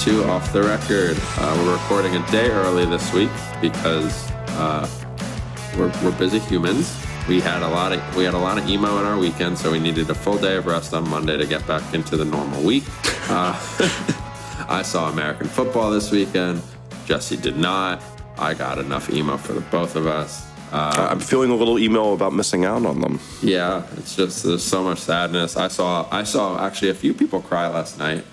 To Off the Record. Uh, we're recording a day early this week because uh, we're, we're busy humans. We had a lot of we had a lot of emo in our weekend, so we needed a full day of rest on Monday to get back into the normal week. Uh, I saw American football this weekend. Jesse did not. I got enough emo for the both of us. Uh, I'm feeling a little emo about missing out on them. yeah, it's just there's so much sadness. I saw I saw actually a few people cry last night.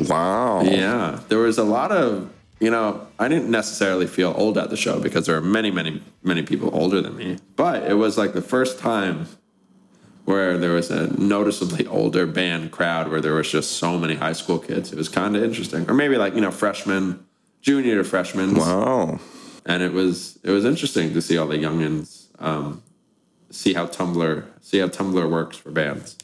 Wow. Yeah, there was a lot of you know I didn't necessarily feel old at the show because there are many many many people older than me, but it was like the first time where there was a noticeably older band crowd where there was just so many high school kids. It was kind of interesting, or maybe like you know freshmen, junior to freshmen, Wow. and it was it was interesting to see all the youngins um, see how Tumblr see how Tumblr works for bands.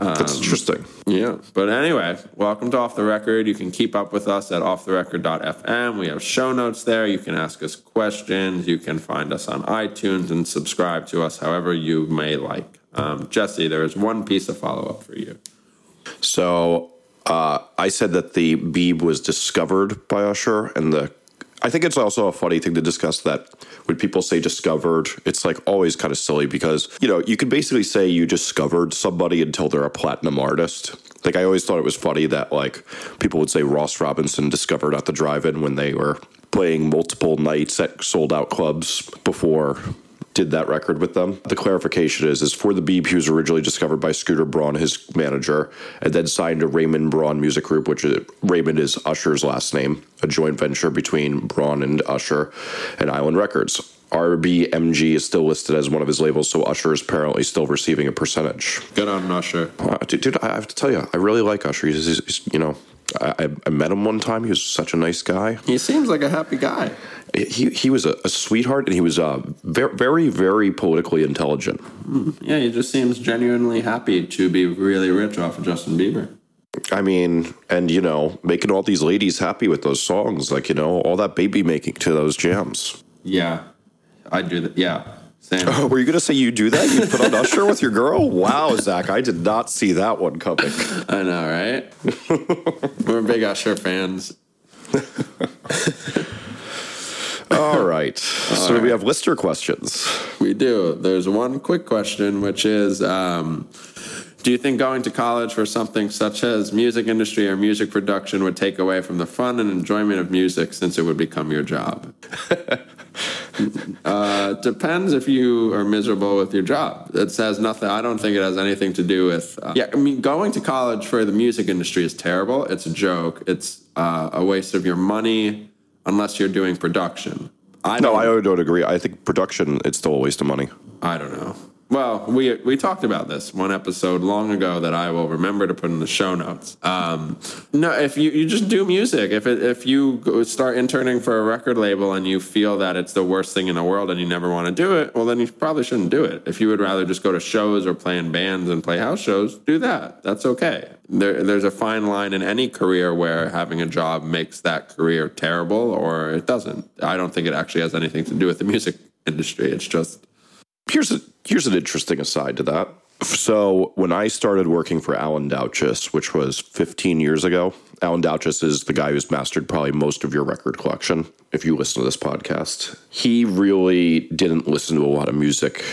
That's interesting. Yeah. But anyway, welcome to Off the Record. You can keep up with us at offtherecord.fm. We have show notes there. You can ask us questions. You can find us on iTunes and subscribe to us however you may like. Um, Jesse, there is one piece of follow up for you. So uh, I said that the Beeb was discovered by Usher, and the I think it's also a funny thing to discuss that when people say discovered, it's like always kind of silly because you know you can basically say you discovered somebody until they're a platinum artist. Like I always thought it was funny that like people would say Ross Robinson discovered at the drive-in when they were playing multiple nights at sold out clubs before did that record with them. The clarification is is for the Beeb, he was originally discovered by Scooter Braun, his manager, and then signed to Raymond Braun Music Group, which is, Raymond is Usher's last name, a joint venture between Braun and Usher and Island Records. RBMG is still listed as one of his labels, so Usher is apparently still receiving a percentage. Good on Usher. Uh, dude, dude, I have to tell you, I really like Usher. He's, he's- he's- you know, I, I- met him one time. He was such a nice guy He seems like a happy guy. he he was a, a sweetheart and he was uh, very very very politically intelligent. Yeah, he just seems genuinely happy to be really rich off of Justin Bieber. I mean, and you know, making all these ladies happy with those songs, like you know, all that baby making to those jams. Yeah, I do that. Yeah, Oh, were you gonna say you do that? You put on Usher with your girl? Wow, Zach, I did not see that one coming. I know, right? We're big Usher fans. All right, so we have lister questions. We do. There's one quick question, which is um, Do you think going to college for something such as music industry or music production would take away from the fun and enjoyment of music since it would become your job? uh, depends if you are miserable with your job. It says nothing. I don't think it has anything to do with. Uh, yeah, I mean, going to college for the music industry is terrible. It's a joke. It's uh, a waste of your money unless you're doing production. I No, don't, I don't agree. I think production it's still a waste of money. I don't know. Well, we we talked about this one episode long ago that I will remember to put in the show notes. Um, no, if you, you just do music, if it, if you start interning for a record label and you feel that it's the worst thing in the world and you never want to do it, well, then you probably shouldn't do it. If you would rather just go to shows or play in bands and play house shows, do that. That's okay. There, there's a fine line in any career where having a job makes that career terrible or it doesn't. I don't think it actually has anything to do with the music industry. It's just Here's a here's an interesting aside to that. So when I started working for Alan Douches, which was 15 years ago, Alan Douches is the guy who's mastered probably most of your record collection. If you listen to this podcast, he really didn't listen to a lot of music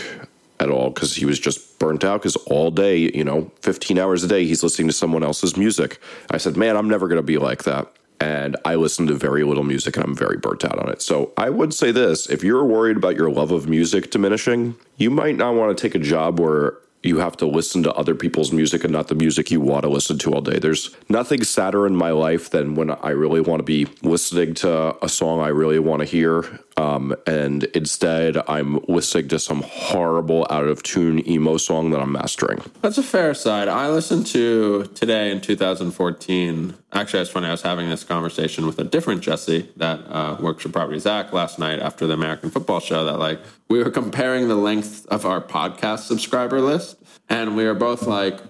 at all because he was just burnt out. Because all day, you know, 15 hours a day, he's listening to someone else's music. I said, "Man, I'm never going to be like that." And I listen to very little music and I'm very burnt out on it. So I would say this if you're worried about your love of music diminishing, you might not want to take a job where you have to listen to other people's music and not the music you want to listen to all day. There's nothing sadder in my life than when I really want to be listening to a song I really want to hear. Um, and instead, I'm listening to some horrible, out of tune emo song that I'm mastering. That's a fair side. I listened to today in 2014. Actually, it's funny. I was having this conversation with a different Jesse that uh, works for Property Zach last night after the American football show. That like we were comparing the length of our podcast subscriber list, and we were both like,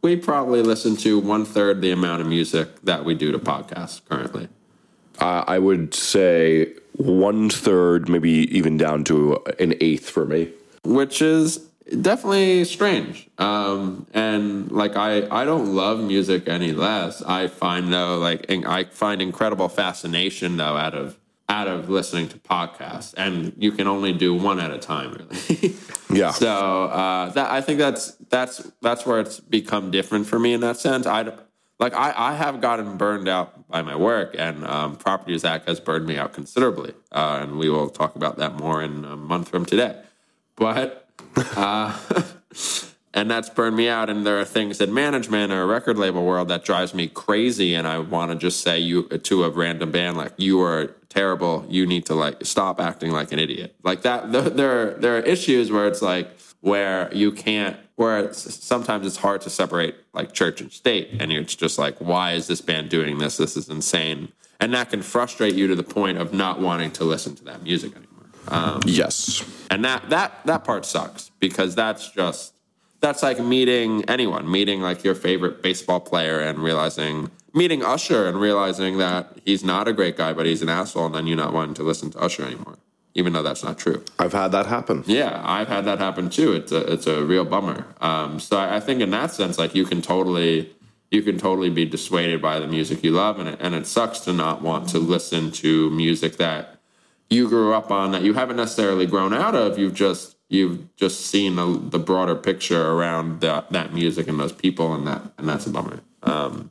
we probably listen to one third the amount of music that we do to podcasts currently. Uh, I would say one third, maybe even down to an eighth for me. which is definitely strange. Um, and like I, I don't love music any less. I find though, like I find incredible fascination though out of out of listening to podcasts, and you can only do one at a time, really. Yeah. So uh, that I think that's that's that's where it's become different for me in that sense. I like I, I have gotten burned out by my work, and um, Properties Act has burned me out considerably, uh, and we will talk about that more in a month from today. But uh, and that's burned me out. And there are things in management or record label world that drives me crazy, and I want to just say you to a random band like you are terrible. You need to like stop acting like an idiot. Like that. There are, there are issues where it's like where you can't where it's, sometimes it's hard to separate like church and state and it's just like why is this band doing this this is insane and that can frustrate you to the point of not wanting to listen to that music anymore um, yes and that that that part sucks because that's just that's like meeting anyone meeting like your favorite baseball player and realizing meeting usher and realizing that he's not a great guy but he's an asshole and then you not wanting to listen to usher anymore even though that's not true. I've had that happen. Yeah, I've had that happen too. It's a it's a real bummer. Um, so I, I think in that sense, like you can totally you can totally be dissuaded by the music you love, and it, and it sucks to not want to listen to music that you grew up on that you haven't necessarily grown out of. You've just you've just seen the, the broader picture around that that music and those people, and that and that's a bummer. Um,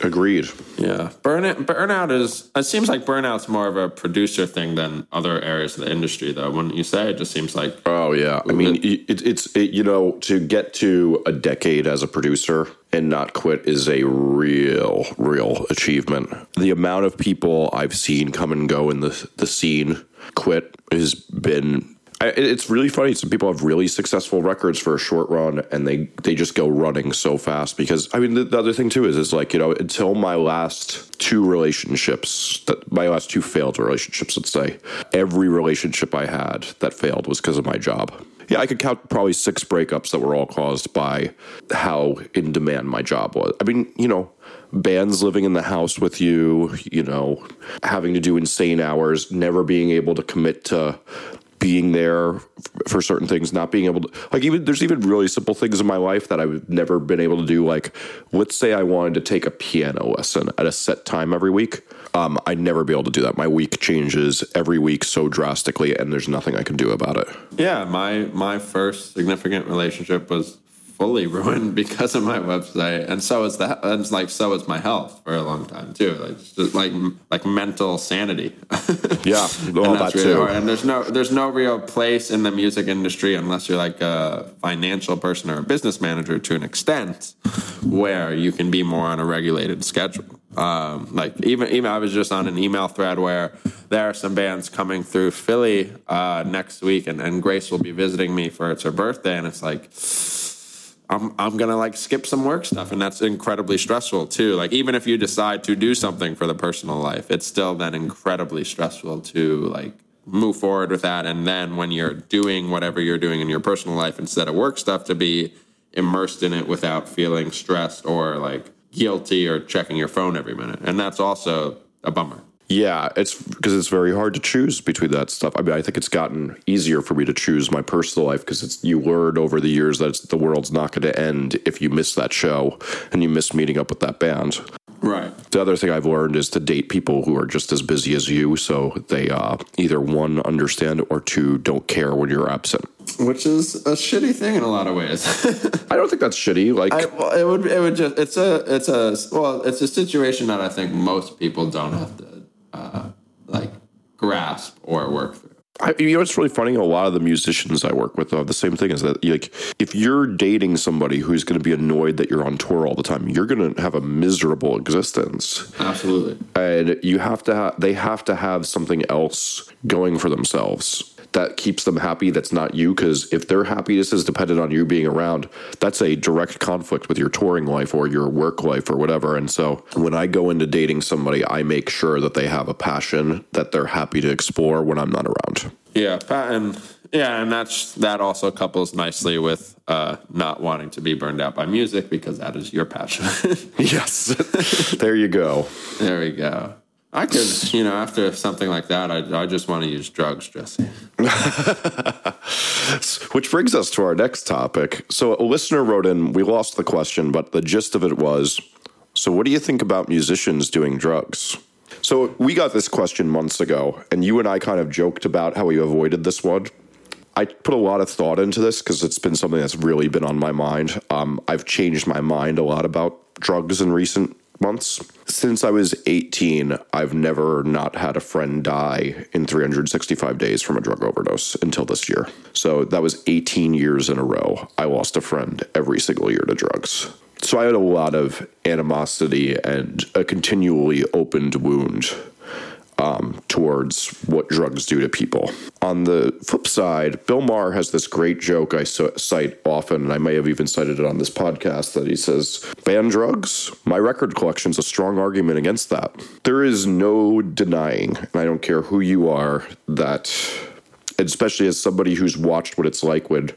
Agreed. Yeah, burnout. Burnout is. It seems like burnout's more of a producer thing than other areas of the industry, though. Wouldn't you say? It just seems like. Oh yeah, I mean, it, it's it, you know to get to a decade as a producer and not quit is a real, real achievement. The amount of people I've seen come and go in the the scene quit has been it's really funny. Some people have really successful records for a short run, and they they just go running so fast. Because I mean, the, the other thing too is is like you know until my last two relationships, that my last two failed relationships, let's say, every relationship I had that failed was because of my job. Yeah, I could count probably six breakups that were all caused by how in demand my job was. I mean, you know, bands living in the house with you, you know, having to do insane hours, never being able to commit to being there for certain things, not being able to like even there's even really simple things in my life that I've never been able to do. Like, let's say I wanted to take a piano lesson at a set time every week. Um, I'd never be able to do that. My week changes every week so drastically, and there's nothing I can do about it. Yeah, my my first significant relationship was fully ruined because of my website, and so is that. And like so is my health for a long time too. Like just like like mental sanity. yeah, all that really too. Hard. And there's no there's no real place in the music industry unless you're like a financial person or a business manager to an extent, where you can be more on a regulated schedule. Um, like even even I was just on an email thread where there are some bands coming through Philly uh, next week, and, and Grace will be visiting me for it's her birthday, and it's like I'm I'm gonna like skip some work stuff, and that's incredibly stressful too. Like even if you decide to do something for the personal life, it's still then incredibly stressful to like move forward with that. And then when you're doing whatever you're doing in your personal life instead of work stuff, to be immersed in it without feeling stressed or like guilty or checking your phone every minute, and that's also a bummer. Yeah, it's because it's very hard to choose between that stuff. I mean, I think it's gotten easier for me to choose my personal life because it's you learn over the years that the world's not going to end if you miss that show and you miss meeting up with that band. Right. The other thing I've learned is to date people who are just as busy as you, so they uh, either one understand or two don't care when you're absent. Which is a shitty thing in a lot of ways. I don't think that's shitty. Like I, well, it would, it would just it's a it's a well it's a situation that I think most people don't have to uh, like grasp or work through. I, you know, it's really funny. A lot of the musicians I work with, uh, the same thing is that, like, if you're dating somebody who's going to be annoyed that you're on tour all the time, you're going to have a miserable existence. Absolutely. And you have to, ha- they have to have something else going for themselves that keeps them happy that's not you because if their happiness is dependent on you being around that's a direct conflict with your touring life or your work life or whatever. And so when i go into dating somebody i make sure that they have a passion that they're happy to explore when i'm not around. Yeah and yeah and that's that also couples nicely with uh, not wanting to be burned out by music because that is your passion. Yes. There you go. There we go I could, you know, after something like that, I, I just want to use drugs, Jesse. Which brings us to our next topic. So, a listener wrote in, we lost the question, but the gist of it was So, what do you think about musicians doing drugs? So, we got this question months ago, and you and I kind of joked about how we avoided this one. I put a lot of thought into this because it's been something that's really been on my mind. Um, I've changed my mind a lot about drugs in recent months. Since I was 18, I've never not had a friend die in 365 days from a drug overdose until this year. So that was 18 years in a row. I lost a friend every single year to drugs. So I had a lot of animosity and a continually opened wound um, towards what drugs do to people. On the flip side, Bill Maher has this great joke I cite often, and I may have even cited it on this podcast that he says, Ban drugs? My record collection's a strong argument against that. There is no denying, and I don't care who you are, that especially as somebody who's watched what it's like when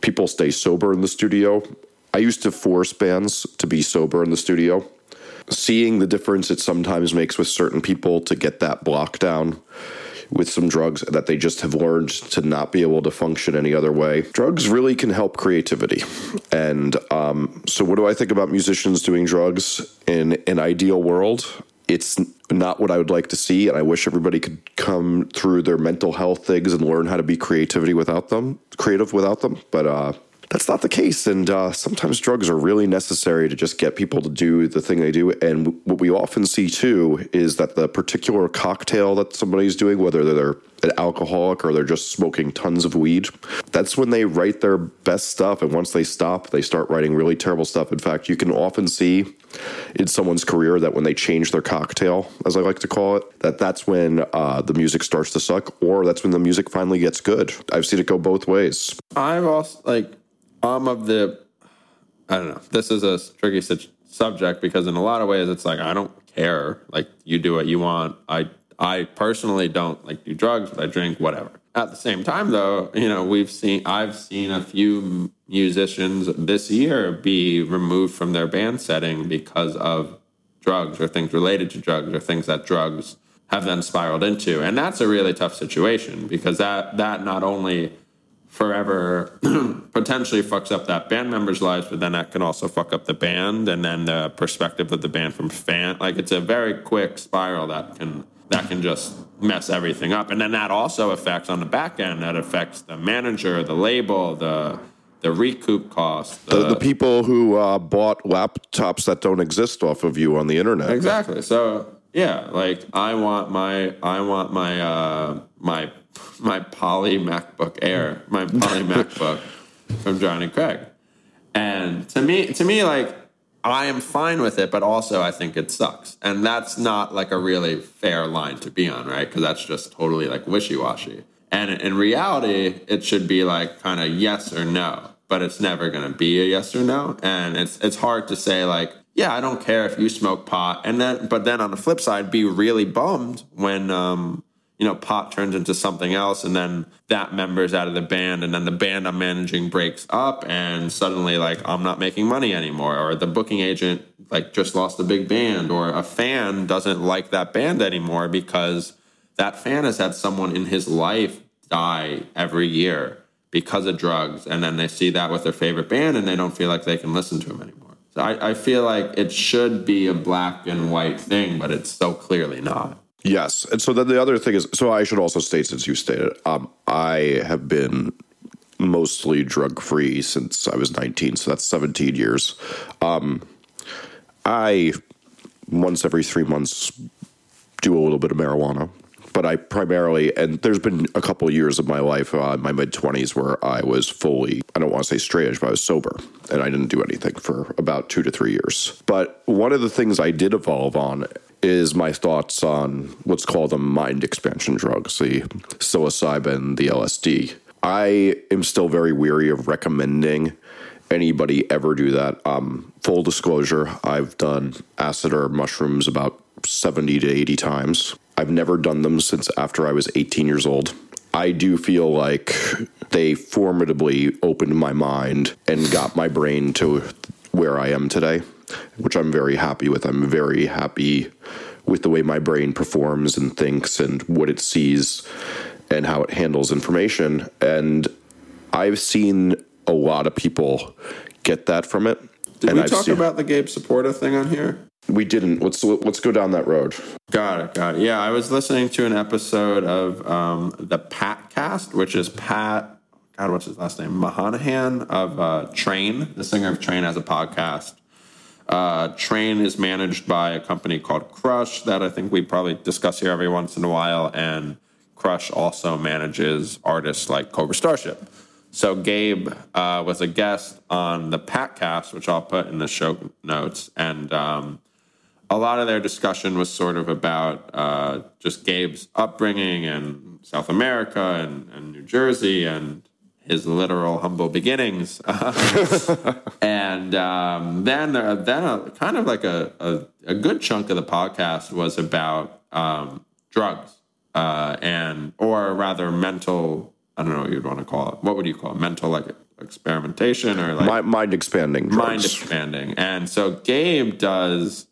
people stay sober in the studio. I used to force bands to be sober in the studio seeing the difference it sometimes makes with certain people to get that block down with some drugs that they just have learned to not be able to function any other way. Drugs really can help creativity. And um, so, what do I think about musicians doing drugs in an ideal world? It's not what I would like to see, and I wish everybody could come through their mental health things and learn how to be creativity without them, creative without them. But uh, that's not the case. And uh, sometimes drugs are really necessary to just get people to do the thing they do. And what we often see too is that the particular cocktail that somebody's doing, whether they're an alcoholic or they're just smoking tons of weed, that's when they write their best stuff. And once they stop, they start writing really terrible stuff. In fact, you can often see in someone's career that when they change their cocktail, as I like to call it, that that's when uh, the music starts to suck or that's when the music finally gets good. I've seen it go both ways. I've also, like, I'm of the, I don't know. This is a tricky subject because in a lot of ways it's like I don't care. Like you do what you want. I I personally don't like do drugs, but I drink whatever. At the same time, though, you know we've seen I've seen a few musicians this year be removed from their band setting because of drugs or things related to drugs or things that drugs have then spiraled into, and that's a really tough situation because that that not only forever potentially fucks up that band member's lives, but then that can also fuck up the band and then the perspective of the band from fan. Like it's a very quick spiral that can that can just mess everything up, and then that also affects on the back end. That affects the manager, the label, the the recoup cost, the, the, the people who uh, bought laptops that don't exist off of you on the internet. Exactly. So yeah, like I want my I want my uh, my my Poly MacBook Air, my Poly MacBook from Johnny Craig. And to me, to me, like I am fine with it, but also I think it sucks. And that's not like a really fair line to be on, right? Because that's just totally like wishy washy. And in reality, it should be like kind of yes or no, but it's never going to be a yes or no. And it's it's hard to say like, yeah, I don't care if you smoke pot, and then but then on the flip side, be really bummed when um, you know, pot turns into something else, and then that member's out of the band, and then the band I'm managing breaks up, and suddenly, like, I'm not making money anymore, or the booking agent, like, just lost a big band, or a fan doesn't like that band anymore because that fan has had someone in his life die every year because of drugs, and then they see that with their favorite band, and they don't feel like they can listen to him anymore. So I, I feel like it should be a black and white thing, but it's so clearly not. Yes. And so then the other thing is so I should also state, since you stated, um, I have been mostly drug free since I was 19. So that's 17 years. Um, I, once every three months, do a little bit of marijuana. But I primarily, and there's been a couple years of my life, uh, my mid 20s, where I was fully, I don't want to say straight edge, but I was sober and I didn't do anything for about two to three years. But one of the things I did evolve on is my thoughts on what's called the mind expansion drugs, the psilocybin, the LSD. I am still very weary of recommending anybody ever do that. Um, full disclosure, I've done acid or mushrooms about 70 to 80 times. I've never done them since after I was 18 years old. I do feel like they formidably opened my mind and got my brain to where I am today which I'm very happy with. I'm very happy with the way my brain performs and thinks and what it sees and how it handles information. And I've seen a lot of people get that from it. Did and we I've talk seen- about the Gabe Saporta thing on here? We didn't. Let's let's go down that road. Got it, got it. Yeah, I was listening to an episode of um, the Pat Cast, which is Pat. God, what's his last name? Mahanahan of uh, Train. The singer of Train has a podcast. Uh, Train is managed by a company called Crush that I think we probably discuss here every once in a while, and Crush also manages artists like Cobra Starship. So Gabe uh, was a guest on the Pat Cast, which I'll put in the show notes, and um, a lot of their discussion was sort of about uh, just Gabe's upbringing in South America and, and New Jersey and his literal humble beginnings. and um, then, uh, then a, kind of like a, a, a good chunk of the podcast was about um, drugs uh, and, or rather, mental. I don't know what you'd want to call it. What would you call it? Mental like experimentation or like Mind, mind expanding. mind expanding. And so Gabe does,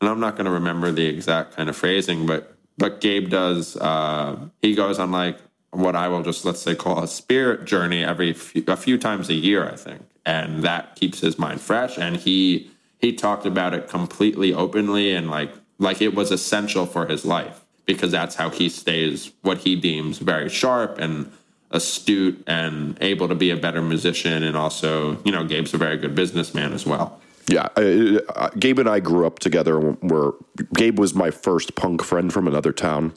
and I'm not going to remember the exact kind of phrasing, but but Gabe does. Uh, he goes on like what I will just let's say call a spirit journey every few, a few times a year, I think, and that keeps his mind fresh. And he he talked about it completely openly and like like it was essential for his life because that's how he stays what he deems very sharp and astute and able to be a better musician and also you know gabe's a very good businessman as well Yeah, Gabe and I grew up together. Where Gabe was my first punk friend from another town.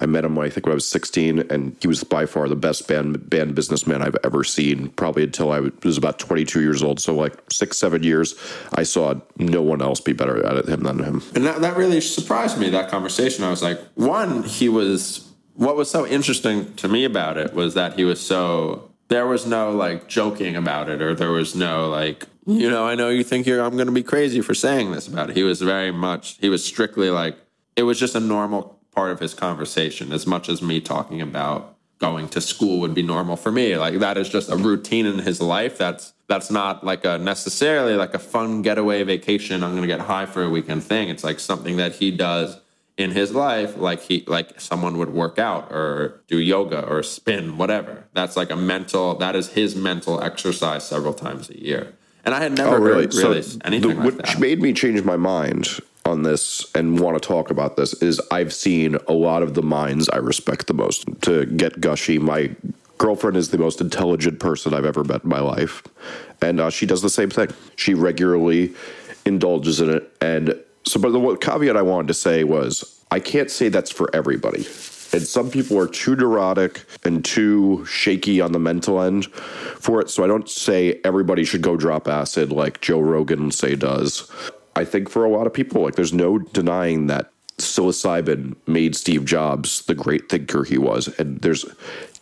I met him, I think, when I was 16, and he was by far the best band band businessman I've ever seen. Probably until I was about 22 years old. So like six, seven years, I saw no one else be better at it him than him. and that, that really surprised me that conversation i was like one he was what was so interesting to me about it was that he was so there was no like joking about it or there was no like you know i know you think you're i'm going to be crazy for saying this about it. He was very much he was strictly like it was just a normal part of his conversation. As much as me talking about going to school would be normal for me. Like that is just a routine in his life. That's that's not like a necessarily like a fun getaway vacation i'm going to get high for a weekend thing. It's like something that he does in his life like he like someone would work out or do yoga or spin whatever that's like a mental that is his mental exercise several times a year and i had never Oh, really? heard really so anything the, like which that made me change my mind on this and want to talk about this is I've seen a lot of the minds I respect the most. To get gushy, my girlfriend is the most intelligent person I've ever met in my life, and uh, she does the same thing. She regularly indulges in it, and so. But the what caveat I wanted to say was I can't say that's for everybody. And some people are too neurotic and too shaky on the mental end for it. So I don't say everybody should go drop acid like Joe Rogan say does. I think for a lot of people, like there's no denying that psilocybin made Steve Jobs the great thinker he was, and there's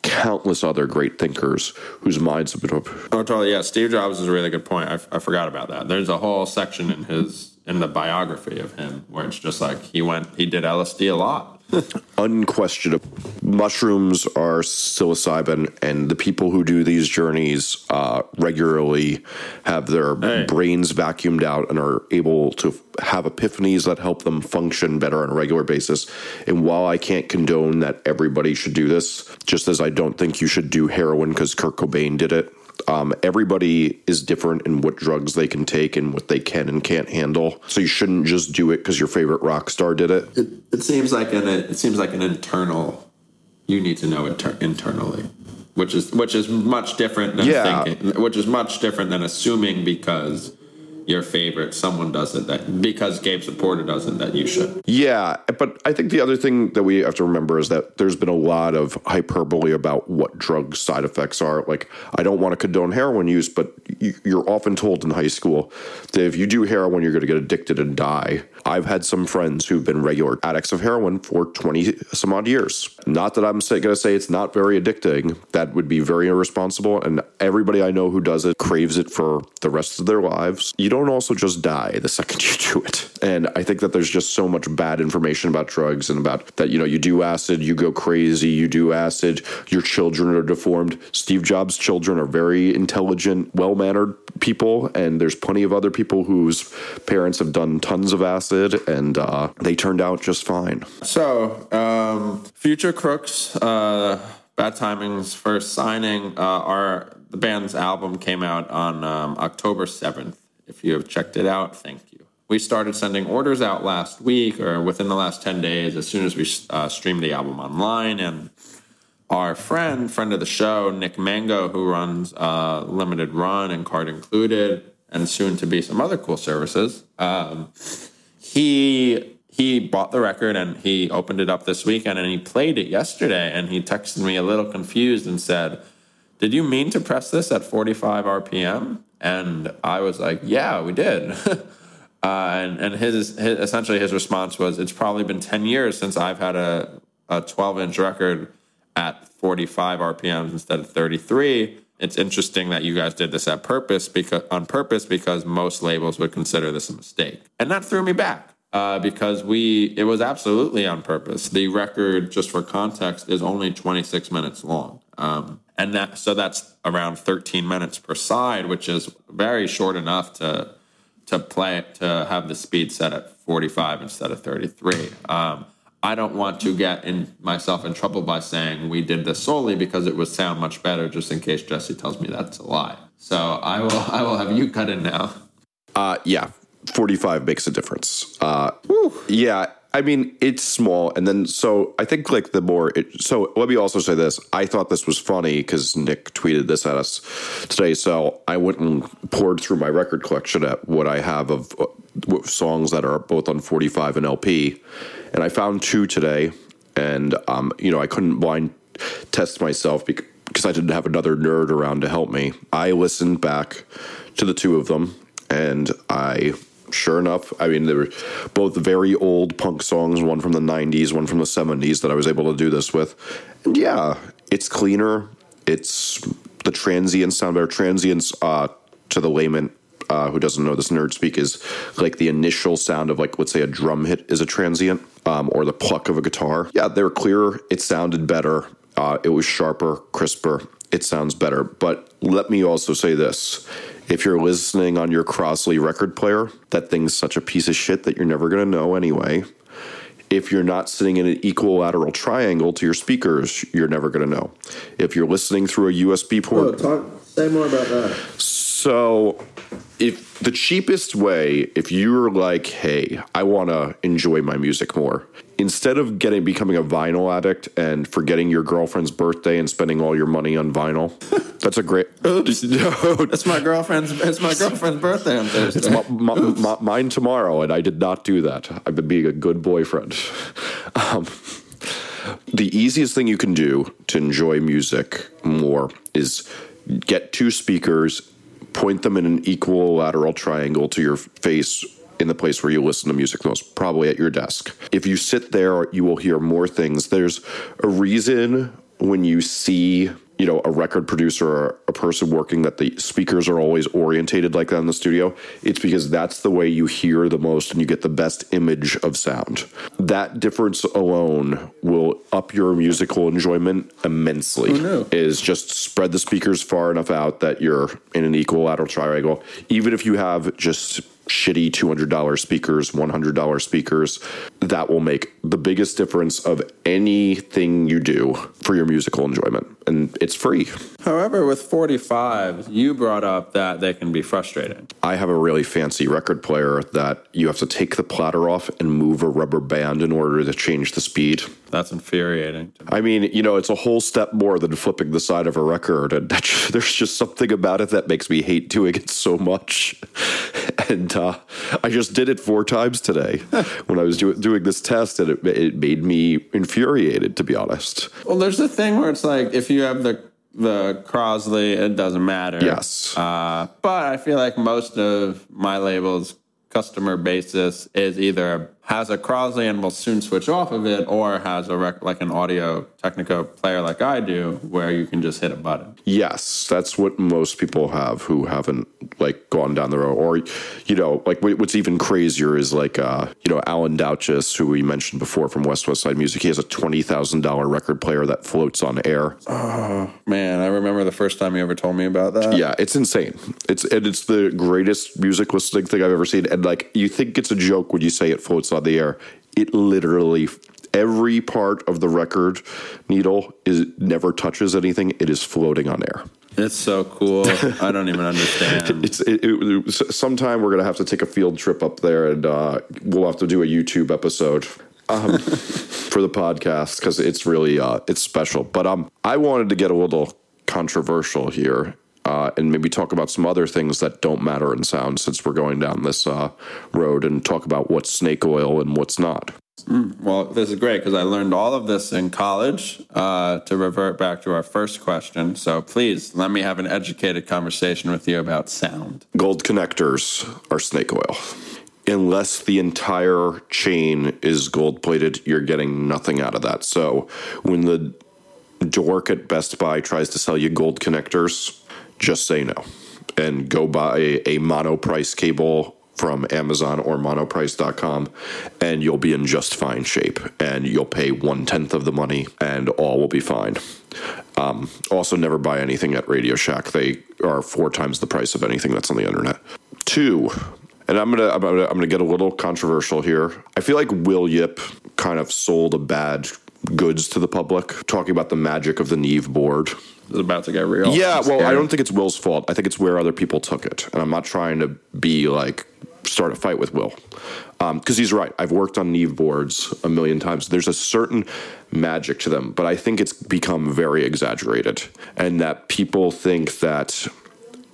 countless other great thinkers whose minds have been open. Oh, totally. Yeah, Steve Jobs is a really good point. I, I forgot about that. There's a whole section in his in the biography of him where it's just like he went, he did LSD a lot. unquestionable. Mushrooms are psilocybin, and the people who do these journeys uh, regularly have their Hey. brains vacuumed out and are able to have epiphanies that help them function better on a regular basis. And while I can't condone that everybody should do this, just as I don't think you should do heroin because Kurt Cobain did it. Um, everybody is different in what drugs they can take and what they can and can't handle. So you shouldn't just do it because your favorite rock star did it. It, it seems like an it seems like an internal. You need to know inter- internally, which is which is much different than Yeah. thinking. Which is much different than assuming because your favorite someone does it that because Gabe Saporta does it that you should. Yeah, but I think the other thing that we have to remember is that there's been a lot of hyperbole about what drug side effects are. Like, I don't want to condone heroin use, but you- you're often told in high school that if you do heroin, you're going to get addicted and die. I've had some friends who've been regular addicts of heroin for 20 some odd years. Not that I'm going to say it's not very addicting. That would be very irresponsible. And everybody I know who does it craves it for the rest of their lives. You don't also just die the second you do it. And I think that there's just so much bad information about drugs and about that, you know, you do acid, you go crazy, you do acid, your children are deformed. Steve Jobs' children are very intelligent, well mannered people. And there's plenty of other people whose parents have done tons of acid and uh, they turned out just fine. So, um, Future Crooks uh, Bad Timing's first signing. Uh, our the band's album came out on um, October seventh. If you have checked it out, thank you. We started sending orders out last week or within the last ten days. As soon as we uh, streamed the album online, and our friend, friend of the show, Nick Mango, who runs uh, Limited Run and Card Included, and soon to be some other cool services. Um, he he bought the record and he opened it up this weekend and he played it yesterday and he texted me a little confused and said, "Did you mean to press this at 45 RPM?" And I was like, "Yeah, we did." uh, and and his, his essentially his response was, "It's probably been 10 years since I've had a a 12 inch record at 45 RPMs instead of 33." It's interesting that you guys did this at purpose because on purpose because most labels would consider this a mistake, and that threw me back uh, because we it was absolutely on purpose. The record, just for context, is only 26 minutes long, um, and that so that's around 13 minutes per side, which is very short enough to to play to have the speed set at 45 instead of 33. Um, I don't want to get in myself in trouble by saying we did this solely because it would sound much better. Just in case Jesse tells me that's a lie, so I will I will have you cut in now. Uh, yeah, 45 makes a difference. Uh, yeah, I mean, it's small. And then, so I think like the more, it, so let me also say this. I thought this was funny because Nick tweeted this at us today. So I went and poured through my record collection at what I have of uh, songs that are both on 45 and LP. And I found two today. And, um, you know, I couldn't blind test myself because I didn't have another nerd around to help me. I listened back to the two of them and I sure enough, I mean, they were both very old punk songs, one from the 90s, one from the 70s that I was able to do this with. And yeah, it's cleaner. It's the transients sound better. Transients, uh, to the layman uh, who doesn't know this nerd speak, is like the initial sound of, like, let's say a drum hit is a transient um, or the pluck of a guitar. Yeah, they were clearer. It sounded better. Uh, it was sharper, crisper. It sounds better. But let me also say this if you're listening on your Crosley record player, that thing's such a piece of shit that you're never going to know anyway. If you're not sitting in an equilateral triangle to your speakers, you're never going to know. If you're listening through a USB port, oh, talk, say more about that. So, if the cheapest way, if you're like, hey, I want to enjoy my music more, instead of getting becoming a vinyl addict and forgetting your girlfriend's birthday and spending all your money on vinyl, that's a great. Oops, no, it's my girlfriend's. It's my girlfriend's birthday on Thursday. It's my, my, my, mine tomorrow, and I did not do that. I've been being a good boyfriend. Um, the easiest thing you can do to enjoy music more is get two speakers, point them in an equilateral triangle to your face in the place where you listen to music most, probably at your desk. If you sit there, you will hear more things. There's a reason when you see you know a record producer or a person working that the speakers are always orientated like that in the studio it's because that's the way you hear the most and you get the best image of sound that difference alone will up your musical enjoyment immensely oh, no. is just spread the speakers far enough out that you're in an equilateral triangle even if you have just shitty $200 speakers, $100 speakers, that will make the biggest difference of anything you do for your musical enjoyment. And it's free. However, with 45, you brought up that they can be frustrating. I have a really fancy record player that you have to take the platter off and move a rubber band in order to change the speed. That's infuriating. I mean, you know, it's a whole step more than flipping the side of a record. And there's just something about it that makes me hate doing it so much. And uh, I just did it four times today when I was do- doing this test, and it, it made me infuriated, to be honest. Well, there's the thing where it's like if you have the the Crosley, it doesn't matter. Yes. Uh, but I feel like most of my labels customer basis is either has a Crosley and will soon switch off of it, or has a rec- like an Audio Technica player like I do, where you can just hit a button. Yes, that's what most people have who haven't like gone down the road, or you know, like what's even crazier is like uh, you know Alan Douches, who we mentioned before from West West Side Music. He has a twenty thousand dollar record player that floats on air. Oh man, I remember the first time you ever told me about that. Yeah, it's insane. It's and it's the greatest music listening thing I've ever seen. And like you think it's a joke when you say it floats on the air. It literally every part of the record needle is never touches anything. It is floating on air. It's so cool. I don't even understand. It's it, it, sometime we're gonna have to take a field trip up there, and uh, we'll have to do a YouTube episode um, for the podcast because it's really uh, it's special. But um, I wanted to get a little controversial here. Uh, and maybe talk about some other things that don't matter in sound since we're going down this uh, road and talk about what's snake oil and what's not. Well, this is great because I learned all of this in college. Uh, to revert back to our first question, so please let me have an educated conversation with you about sound. Gold connectors are snake oil. Unless the entire chain is gold plated, you're getting nothing out of that. So when the dork at Best Buy tries to sell you gold connectors, just say no and go buy a mono price cable from Amazon or monoprice.com, and you'll be in just fine shape. And you'll pay one tenth of the money, and all will be fine. Um, also, never buy anything at Radio Shack. They are four times the price of anything that's on the internet. Two, and I'm gonna I'm gonna, I'm gonna get a little controversial here. I feel like Will Yip kind of sold a bad goods to the public, talking about the magic of the Neve board. About to get real. Yeah, well, I don't think it's Will's fault. I think it's where other people took it, and I'm not trying to be like start a fight with Will because he's right. I've worked on Neve boards a million times. There's a certain magic to them, but I think it's become very exaggerated, and that people think that.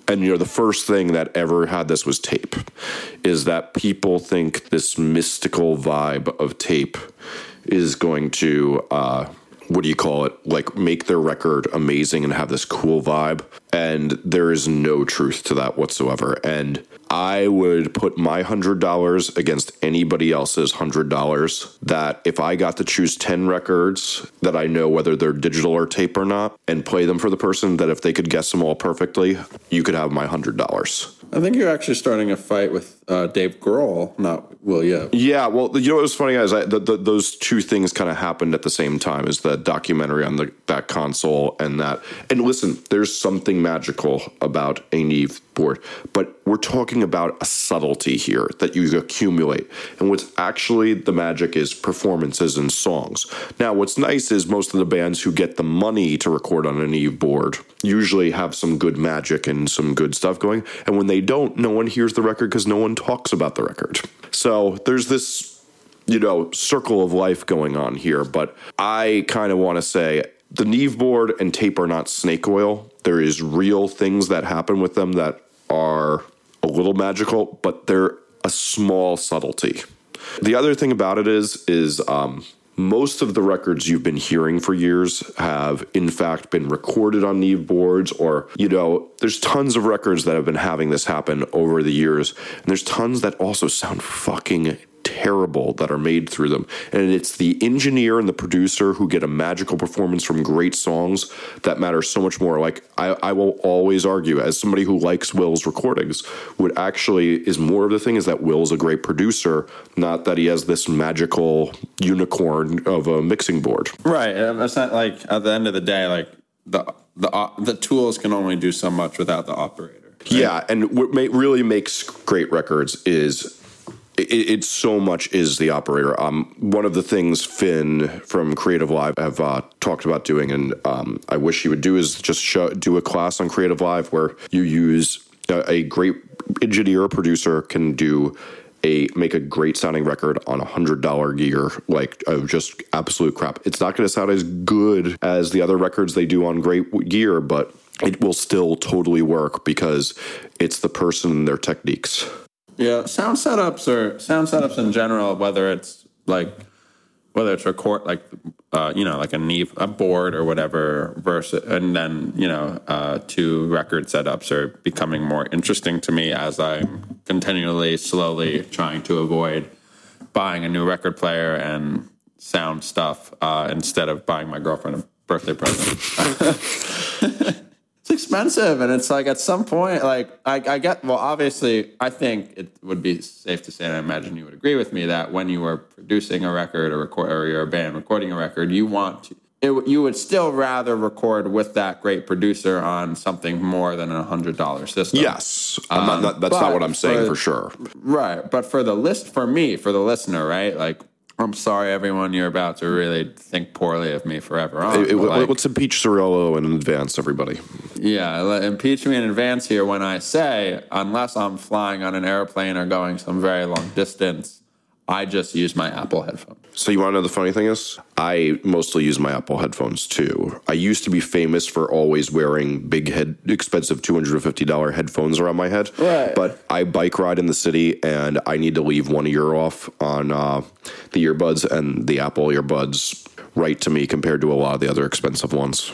And you know, the first thing that ever had this was tape. Is that people think this mystical vibe of tape is going to uh, what do you call it like make their record amazing and have this cool vibe. And there is no truth to that whatsoever. And i would put my $100 against anybody else's $100 that if i got to choose 10 records that i know whether they're digital or tape or not and play them for the person that if they could guess them all perfectly you could have my $100 I think you're actually starting a fight with uh, Dave Grohl, not Will Yip. Yeah, well, you know what was funny is I, the, the, those two things kind of happened at the same time is the documentary on the, that console and that. And listen, there's something magical about a Neve board, but we're talking about a subtlety here that you accumulate. And what's actually the magic is performances and songs. Now, what's nice is most of the bands who get the money to record on a Neve board usually have some good magic and some good stuff going. And when they don't, no one hears the record because no one talks about the record. So there's this, you know, circle of life going on here. But I kind of want to say the Neve board and tape are not snake oil. There is real things that happen with them that are a little magical, but they're a small subtlety. The other thing about it is, is um, most of the records you've been hearing for years have in fact been recorded on Neve boards or you know there's tons of records that have been having this happen over the years and there's tons that also sound fucking terrible that are made through them and it's the engineer and the producer who get a magical performance from great songs that matter so much more like I, I will always argue as somebody who likes will's recordings what actually is more of the thing is that will's a great producer not that he has this magical unicorn of a mixing board Right. and It's not like at the end of the day, like the the uh, the tools can only do so much without the operator. Yeah, and what ma- really makes great records is it, it so much is the operator. Um, one of the things Finn from Creative Live have uh, talked about doing, and um, I wish he would do, is just show, do a class on Creative Live where you use a, a great engineer or producer can do a make a great sounding record on a hundred dollar gear like just absolute crap. It's not going to sound as good as the other records they do on great gear, but it will still totally work because it's the person and their techniques. Yeah, sound setups or sound setups in general, whether it's like whether it's record like uh, you know like a Neve a board or whatever versus and then you know uh, two record setups are becoming more interesting to me as I'm continually slowly trying to avoid buying a new record player and sound stuff uh, instead of buying my girlfriend a birthday present. expensive and it's like at some point like I, I get well obviously i think it would be safe to say and i imagine you would agree with me that when you are producing a record or record or you're a band recording a record you want to it, you would still rather record with that great producer on something more than a hundred dollar system Yes, I'm not, um, not- that's not what I'm saying for- for sure. right but for the list for me for the listener right like I'm sorry, everyone. You're about to really think poorly of me forever on. It- it- like, let's impeach Zarrillo in advance, everybody. yeah, impeach me in advance here when I say, unless I'm flying on an airplane or going some very long distance, I just use my Apple headphones. So you want to know the funny thing is? I mostly use my Apple headphones too. I used to be famous for always wearing big head, expensive two hundred and fifty dollar headphones around my head. Right. But I bike ride in the city, and I need to leave one ear off on uh, the earbuds, and the Apple earbuds right to me compared to a lot of the other expensive ones.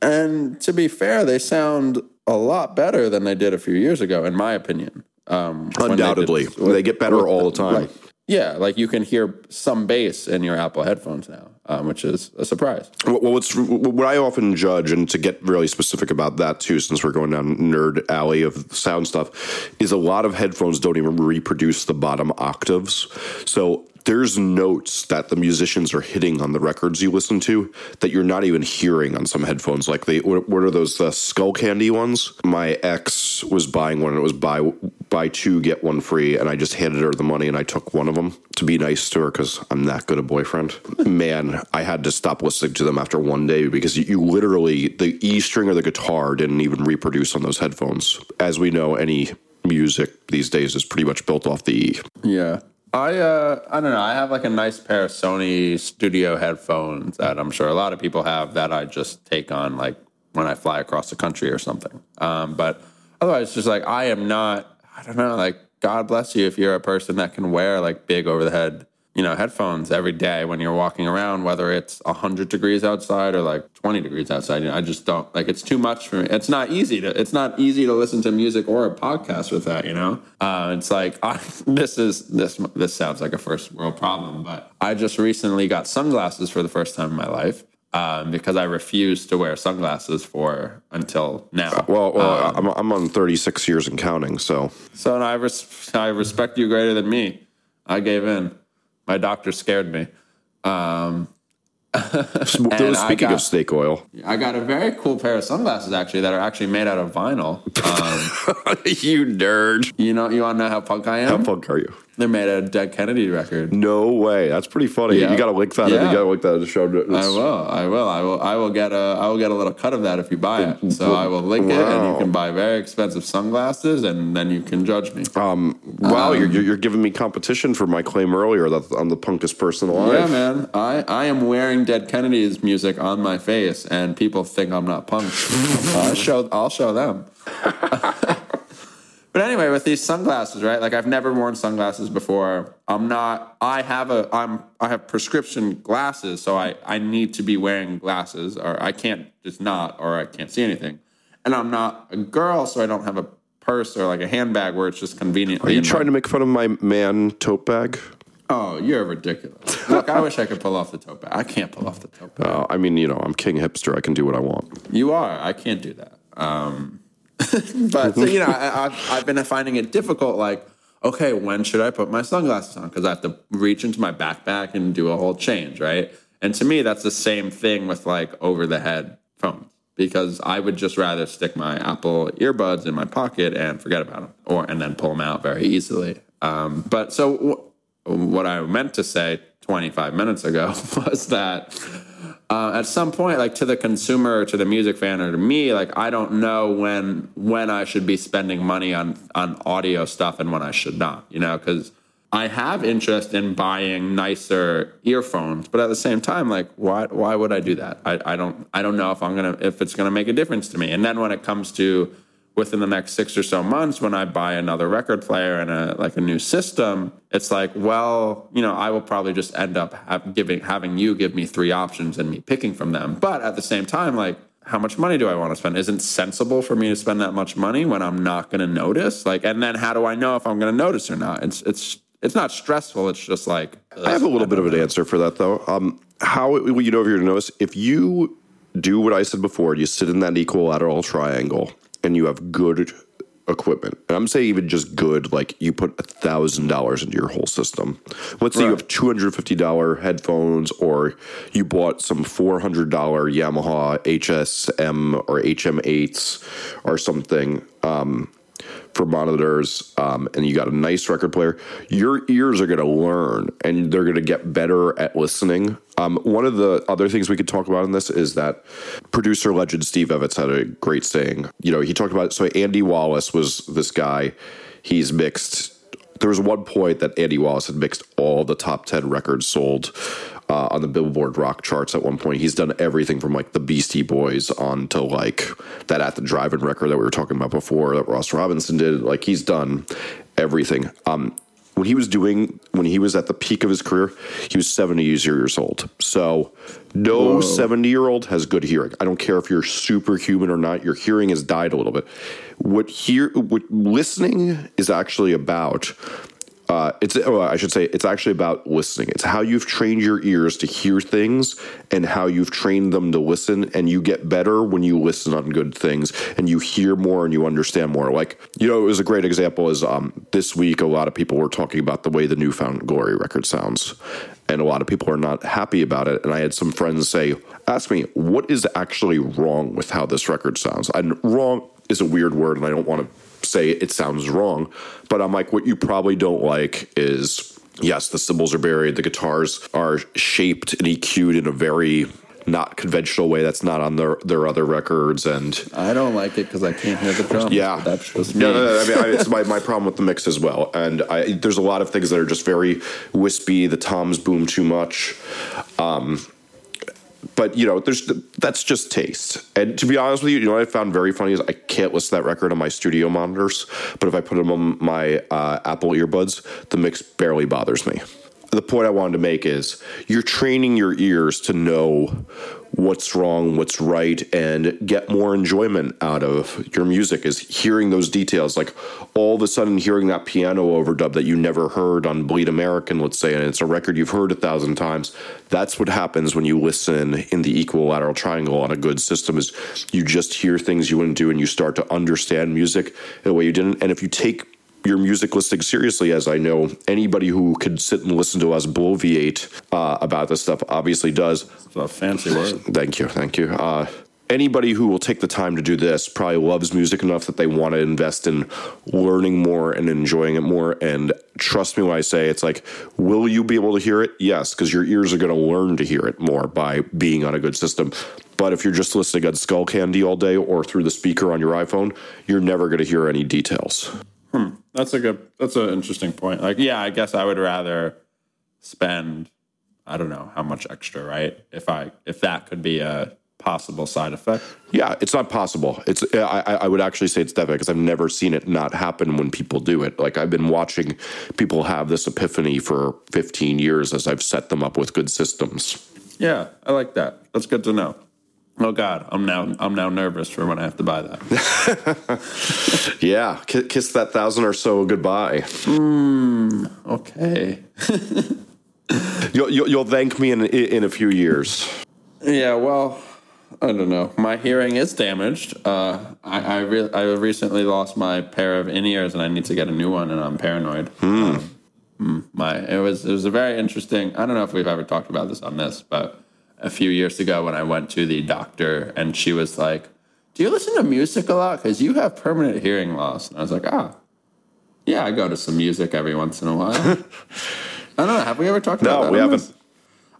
And to be fair, they sound a lot better than they did a few years ago, in my opinion. Um, when they did- Undoubtedly, they, get better all the time. Yeah, like you can hear some bass in your Apple headphones now, um, which is a surprise. Well, what's what I often judge, and to get really specific about that too, since we're going down nerd alley of sound stuff, is a lot of headphones don't even reproduce the bottom octaves. So there's notes that the musicians are hitting on the records you listen to that you're not even hearing on some headphones. Like they, what are those the Skullcandy ones? My ex was buying one, and it was buy buy two get one free, and I just handed her the money, and I took one of them to be nice to her because I'm that good a boyfriend. Man, I had to stop listening to them after one day because you, literally the E string or the guitar didn't even reproduce on those headphones. As we know, any music these days is pretty much built off the E. Yeah. I uh I don't know. I have like a nice pair of Sony studio headphones that I'm sure a lot of people have that I just take on like when I fly across the country or something. Um, but otherwise, just like I am not. I don't know. Like God bless you if you're a person that can wear like big over the head, you know, headphones every day when you're walking around, whether it's hundred degrees outside or like twenty degrees outside. You know, I just don't like. It's too much for me. It's not easy to. It's not easy to listen to music or a podcast with that. You know, uh, it's like I, this is this. This sounds like a first world problem, but I just recently got sunglasses for the first time in my life. Um, because I refused to wear sunglasses for until now. Well, well I'm, I'm on 36 years and counting, so So and I, res- I respect you greater than me. I gave in. My doctor scared me. Um, Speaking got- of snake oil, I got a very cool pair of sunglasses actually that are actually made out of vinyl. Um, you nerd. you know, you want to know how punk I am? How punk are you? They're made out of Dead Kennedy record. No way. That's pretty funny. Yeah. You got to link that. Yeah. You got to link that the show notes. I will. I will. I will. I will get a. I will get a little cut of that if you buy it. So I will link it, and you can buy very expensive sunglasses, and then you can judge me. Um, wow, um, you're, you're you're giving me competition for my claim earlier that I'm the punkest person alive. Yeah, man. I, I am wearing Dead Kennedy's music on my face, and people think I'm not punk. I'll show I'll show them. but anyway, with these sunglasses, right? Like I've never worn sunglasses before. I'm not. I have a. I'm. I have prescription glasses, so I I need to be wearing glasses, or I can't just not, or I can't see anything. And I'm not a girl, so I don't have a purse or like a handbag where it's just convenient. Are you trying to make fun of my man tote bag? Oh, you're ridiculous. Look, I wish I could pull off the tote bag. I can't pull off the tote bag. Uh, I mean, you know, I'm king hipster. I can do what I want. You are. I can't do that. Um, but so, you know, I, I've, I've been finding it difficult. Like, okay, when should I put my sunglasses on? Because I have to reach into my backpack and do a whole change, right? And to me, that's the same thing with like over the head phones. Because I would just rather stick my Apple earbuds in my pocket and forget about them, or and then pull them out very easily. Um, but so wh- what I meant to say 25 minutes ago was that uh, at some point, like to the consumer, or to the music fan, or to me, like I don't know when when I should be spending money on on audio stuff and when I should not. You know, because I have interest in buying nicer earphones, but at the same time, like why why would I do that? I, I don't I don't know if I'm gonna if it's gonna make a difference to me. And then when it comes to within the next six or so months when I buy another record player and a like a new system, it's like, well, you know, I will probably just end up have, giving having you give me three options and me picking from them. But at the same time, like, how much money do I want to spend? Isn't sensible for me to spend that much money when I'm not going to notice? Like, and then how do I know if I'm going to notice or not? It's it's it's not stressful. It's just like I have a little bit of an answer for that, though. Um, how will you know if you're going to notice? If you do what I said before, you sit in that equilateral triangle and you have good equipment. And I'm saying even just good, like you put a thousand dollars into your whole system. Let's say you have two hundred fifty dollar headphones, or you bought some four hundred dollar Yamaha HSM or HM8s or something. Um, for monitors, um, and you got a nice record player, your ears are going to learn and they're going to get better at listening. Um, one of the other things we could talk about in this is that producer legend Steve Evans had a great saying. You know, he talked about so Andy Wallace was this guy. He's mixed. There was one point that Andy Wallace had mixed all the top ten records sold uh, on the Billboard rock charts at one point. He's done everything from like the Beastie Boys on to like that at the drive-in record that we were talking about before that Ross Robinson did. Like he's done everything. Um, when he was doing when he was at the peak of his career, he was 70 years old. So no 70 year old has good hearing. I don't care if you're superhuman or not, your hearing has died a little bit. What hear what listening is actually about uh, it's oh, I should say it's actually about listening. It's how you've trained your ears to hear things and how you've trained them to listen. And you get better when you listen on good things and you hear more and you understand more. Like you know, it was a great example. Is um, this week a lot of people were talking about the way the New Found Glory record sounds, and a lot of people are not happy about it. And I had some friends say, "Ask me what is actually wrong with how this record sounds." And wrong is a weird word, and I don't want to say it sounds wrong. But I'm like, what you probably don't like is yes, the cymbals are buried, the guitars are shaped and EQ'd in a very not conventional way that's not on their their other records and I don't like it because I can't hear the drums. yeah that's just me. yeah, no, no, I mean, I, it's my, my problem with the mix as well and I, there's a lot of things that are just very wispy the toms boom too much um, but you know, there's that's just taste. And to be honest with you, you know what I found very funny is I can't listen to that record on my studio monitors, but if I put them on my uh, Apple earbuds, the mix barely bothers me. The point I wanted to make is you're training your ears to know what's wrong, what's right, and get more enjoyment out of your music is hearing those details. Like all of a sudden hearing that piano overdub that you never heard on Bleed American, let's say, and it's a record you've heard a thousand times. That's what happens when you listen in the equilateral triangle on a good system is you just hear things you wouldn't do and you start to understand music in a way you didn't. And if you take your music listening seriously, as I know anybody who could sit and listen to us bloviate uh, about this stuff obviously does. It's a fancy word. Thank you, thank you. Uh, anybody who will take the time to do this probably loves music enough that they want to invest in learning more and enjoying it more. And trust me when I say it's like, will you be able to hear it? Yes, because your ears are going to learn to hear it more by being on a good system. But if you're just listening on Skullcandy all day or through the speaker on your iPhone, you're never going to hear any details. That's a good. That's an interesting point. Like, yeah, I guess I would rather spend. I don't know how much extra, right? If I if that could be a possible side effect. Yeah, it's not possible. It's I, I would actually say it's definite because I've never seen it not happen when people do it. Like I've been watching people have this epiphany for 15 years as I've set them up with good systems. Yeah, I like that. That's good to know. Oh God, I'm now I'm now nervous for when I have to buy that. yeah, kiss that thousand or so goodbye. Mm, okay. you'll, you'll, you'll thank me in in a few years. Yeah, well, I don't know. My hearing is damaged. Uh, I I, re- I recently lost my pair of in ears, and I need to get a new one, and I'm paranoid. Hmm. Um, my it was it was a very interesting. I don't know if we've ever talked about this on this, but a few years ago when I went to the doctor and she was like, Do you listen to music a lot? Because you have permanent hearing loss. And I was like, Ah, yeah, I go to some music every once in a while. I don't know. Have we ever talked about no, that? No, we haven't. This?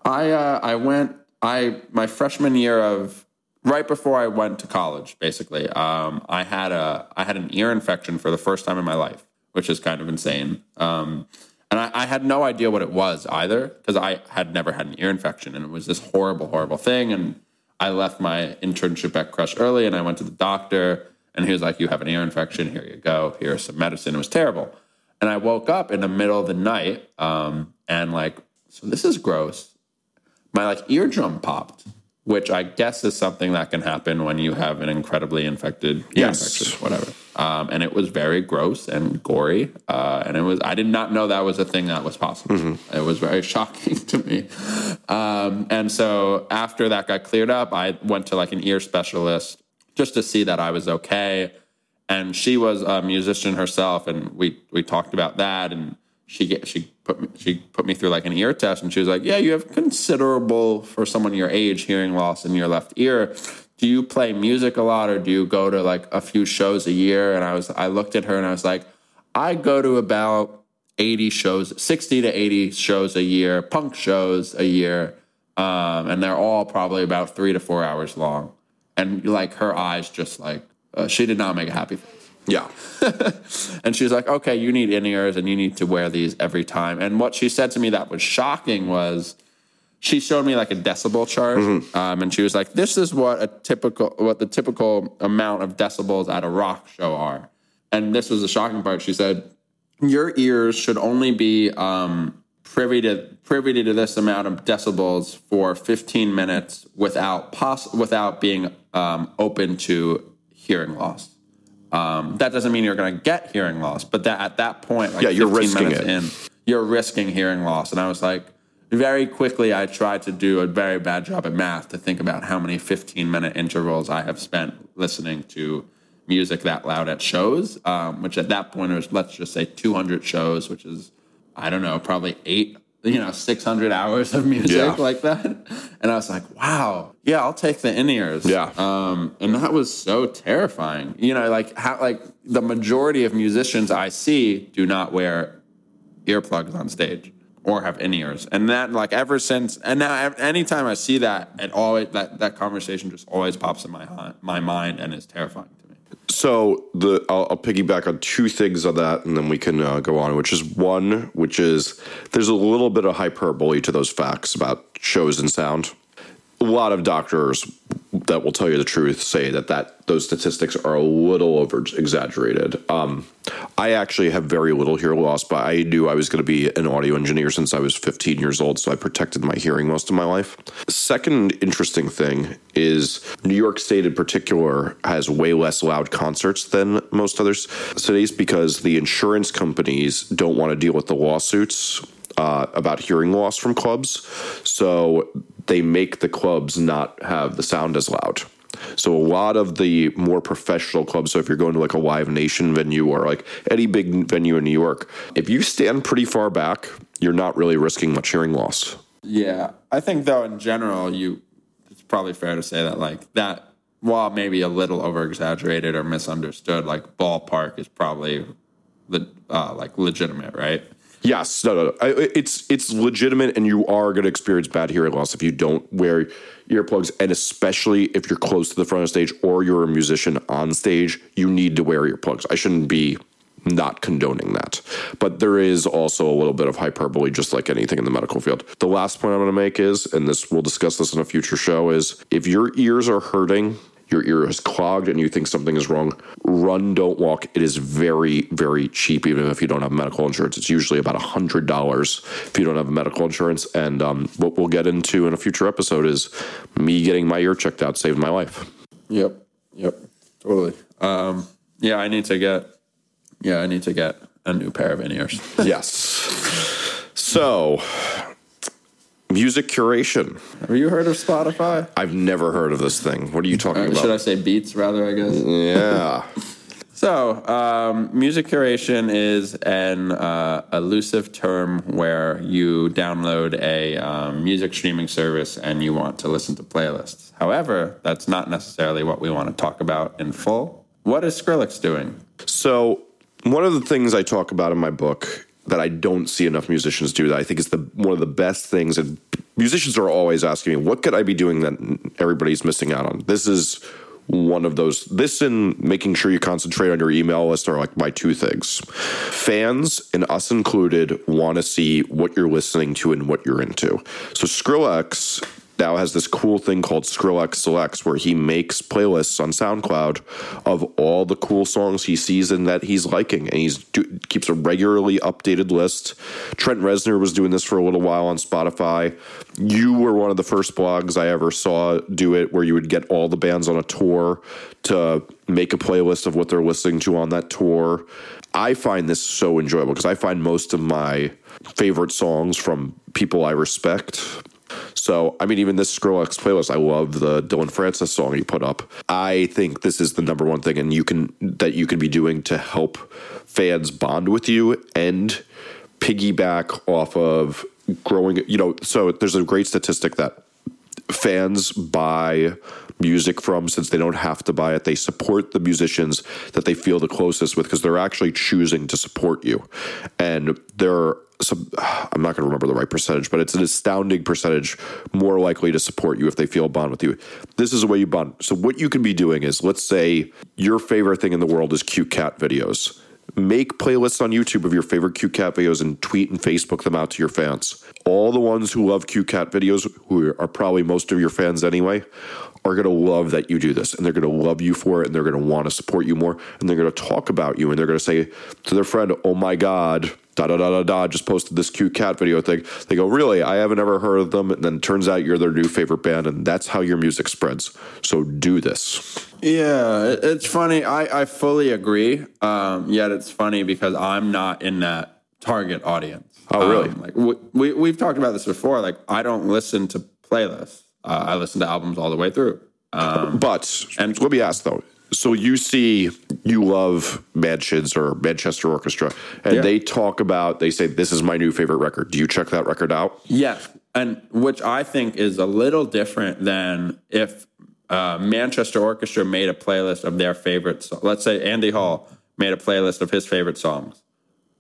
I, uh, I went, I, my freshman year of, right before I went to college, basically, um, I had a, I had an ear infection for the first time in my life, which is kind of insane. Um, and I, I, had no idea what it was either because I had never had an ear infection and it was this horrible, horrible thing. And I left my internship at Crush early and I went to the doctor and he was like, You have an ear infection. Here you go. Here's some medicine. It was terrible. And I woke up in the middle of the night um, and like, so this is gross. My like eardrum popped which I guess is something that can happen when you have an incredibly infected yes. infection, whatever. Um, and it was very gross and gory, uh, and it was I did not know that was a thing that was possible. Mm-hmm. It was very shocking to me. Um, and so after that got cleared up, I went to like an ear specialist just to see that I was okay. And she was a musician herself, and we we talked about that and she get, she put me, she put me through like an ear test, and she was like, "Yeah, you have considerable for someone your age hearing loss in your left ear. Do you play music a lot or do you go to like a few shows a year? And I was, I looked at her and I was like, I go to about 80 shows, 60 to 80 shows a year, punk shows a year. Um, and they're all probably about three to four hours long. And like her eyes just like, uh, she did not make a happy face. Yeah. and she's like, okay, you need in ears and you need to wear these every time. And what she said to me that was shocking was she showed me like a decibel chart. Um, and she was like, this is what a typical, what the typical amount of decibels at a rock show are. And this was the shocking part. She said, your ears should only be um, privy to privy to this amount of decibels for 15 minutes without poss- without being um, open to hearing loss. Um, that doesn't mean you're going to get hearing loss, but that at that point, like Yeah, you're 15 risking minutes it. in, you're risking hearing loss. And I was like, very quickly, I tried to do a very bad job at math to think about how many 15 minute intervals I have spent listening to music that loud at shows, um, which at that point was, let's just say 200 shows, which is, I don't know, probably eight, you know, 600 hours of music Yeah. like that. And I was like, wow, yeah, I'll take the in ears. Yeah. Um, and that was so terrifying. You know, like how, like the majority of musicians I see do not wear earplugs on stage or have in ears. And that like ever since and now anytime I see that, it always that that conversation just always pops in my my mind and is terrifying. So the I'll, I'll piggyback on two things on that, and then we can uh, go on. Which is one, which is there's a little bit of hyperbole to those facts about shows and sound. A lot of doctors that will tell you the truth say that that those statistics are a little over exaggerated. Um, I actually have very little hearing loss, but I knew I was going to be an audio engineer since I was 15 years old, so I protected my hearing most of my life. Second interesting thing is New York State in particular has way less loud concerts than most other cities because the insurance companies don't want to deal with the lawsuits uh, about hearing loss from clubs. So they make the clubs not have the sound as loud. So a lot of the more professional clubs, so if you're going to like a Live Nation venue or like any big venue in New York, if you stand pretty far back, you're not really risking much hearing loss. Yeah, I think though in general, you it's probably fair to say that like that, while maybe a little over exaggerated or misunderstood, like ballpark is probably the uh, like legitimate, right? Yes, no, no, no. It's it's legitimate, and you are going to experience bad hearing loss if you don't wear earplugs, and especially if you're close to the front of stage or you're a musician on stage, you need to wear earplugs. I shouldn't be not condoning that, but there is also a little bit of hyperbole, just like anything in the medical field. The last point I'm going to make is, and this we'll discuss this in a future show, is if your ears are hurting your ear is clogged and you think something is wrong, run, don't walk. It is very, very cheap, even if you don't have medical insurance. It's usually about $100 if you don't have medical insurance. And um, what we'll get into in a future episode is me getting my ear checked out saved my life. Yep. Yep. Totally. Um, yeah, I need to get. Yeah, I need to get a new pair of in ears. yes. So, music curation. Have you heard of Spotify? I've never heard of this thing. What are you talking about? Should I say Beats rather? I guess. Yeah. So, um, music curation is an uh, elusive term where you download a um, music streaming service and you want to listen to playlists. However, that's not necessarily what we want to talk about in full. What is Skrillex doing? So, one of the things I talk about in my book that I don't see enough musicians do that I think is the one of the best things and musicians are always asking me what could I be doing that everybody's missing out on. This is one of those this and making sure you concentrate on your email list are like my two things. Fans and us included want to see what you're listening to and what you're into. So Skrillex now has this cool thing called Skrillex Selects where he makes playlists on SoundCloud of all the cool songs he sees and that he's liking. And do, keeps a regularly updated list. Trent Reznor was doing this for a little while on Spotify. You were one of the first blogs I ever saw do it where you would get all the bands on a tour to make a playlist of what they're listening to on that tour. I find this so enjoyable because I find most of my favorite songs from people I respect so, I mean, even this Skrillex playlist, I love the Dillon Francis song he put up. I think this is the number one thing, and you can that you can be doing to help fans bond with you and piggyback off of growing. You know, so there's a great statistic that fans buy music from since they don't have to buy it. They support the musicians that they feel the closest with because they're actually choosing to support you. And they're some, I'm not going to remember the right percentage, but it's an astounding percentage more likely to support you if they feel a bond with you. This is the way you bond. So what you can be doing is, let's say your favorite thing in the world is cute cat videos. Make playlists on YouTube of your favorite cute cat videos and tweet and Facebook them out to your fans. All the ones who love cute cat videos, who are probably most of your fans anyway, are going to love that you do this and they're going to love you for it and they're going to want to support you more and they're going to talk about you and they're going to say to their friend, Oh my God, da da da da da, just posted this cute cat video thing. They go, Really? I haven't ever heard of them. And then it turns out you're their new favorite band and that's how your music spreads. So do this. Yeah, it's funny. I, I fully agree. Um, yet it's funny because I'm not in that target audience. Oh, really? Um, like we, we we've talked about this before. Like I don't listen to playlists. Uh, I listen to albums all the way through. But and let me ask though. So you see, you love Mansions or Manchester Orchestra, and Yeah. they talk about. They say this is my new favorite record. Do you check that record out? Yes, and which I think is a little different than if uh, Manchester Orchestra made a playlist of their favorite. So- let's say Andy Hull made a playlist of his favorite songs.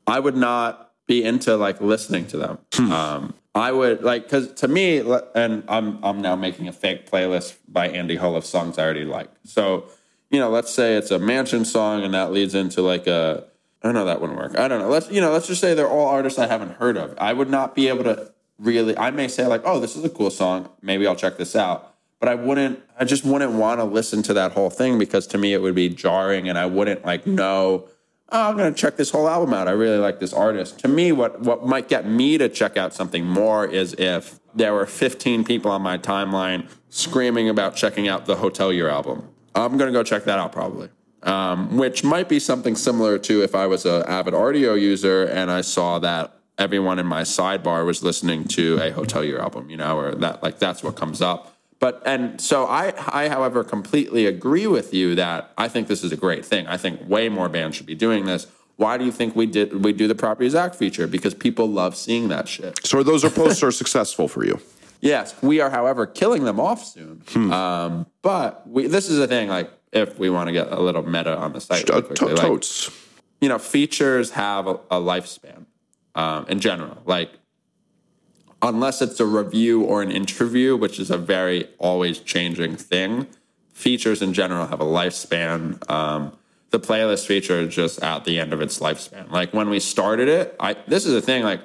I would not be into like listening to them. Um, I would like because to me, and I'm I'm now making a fake playlist by Andy Hull of songs I already like. So you know, let's say it's a Mansion song, and that leads into like a I don't know that wouldn't work. I don't know. Let's you know, let's just say they're all artists I haven't heard of. I would not be able to really. I may say like, oh, this is a cool song. Maybe I'll check this out. But I wouldn't. I just wouldn't want to listen to that whole thing because to me it would be jarring, and I wouldn't like know. Oh, I'm going to check this whole album out. I really like this artist. To me, what what might get me to check out something more is if there were 15 people on my timeline screaming about checking out the Hotelier album. I'm going to go check that out probably um, which might be something similar to if I was an avid Rdio user and I saw that everyone in my sidebar was listening to a Hotelier album, you know, or that like that's what comes up. But and so I, I, however, completely agree with you that I think this is a great thing. I think way more bands should be doing this. Why do you think we did we do the PropertyOfZack feature? Because people love seeing that shit. So those are posts are successful for you. Yes, we are, however, killing them off soon. Um, but we, this is the thing. Like, if we want to get a little meta on the site, Uh, really to- quickly, like, you know, features have a, a lifespan um, in general. Like, unless it's a review or an interview, which is a very always changing thing, features in general have a lifespan. Um, the playlist feature is just at the end of its lifespan. Like when we started it, I this is the thing. Like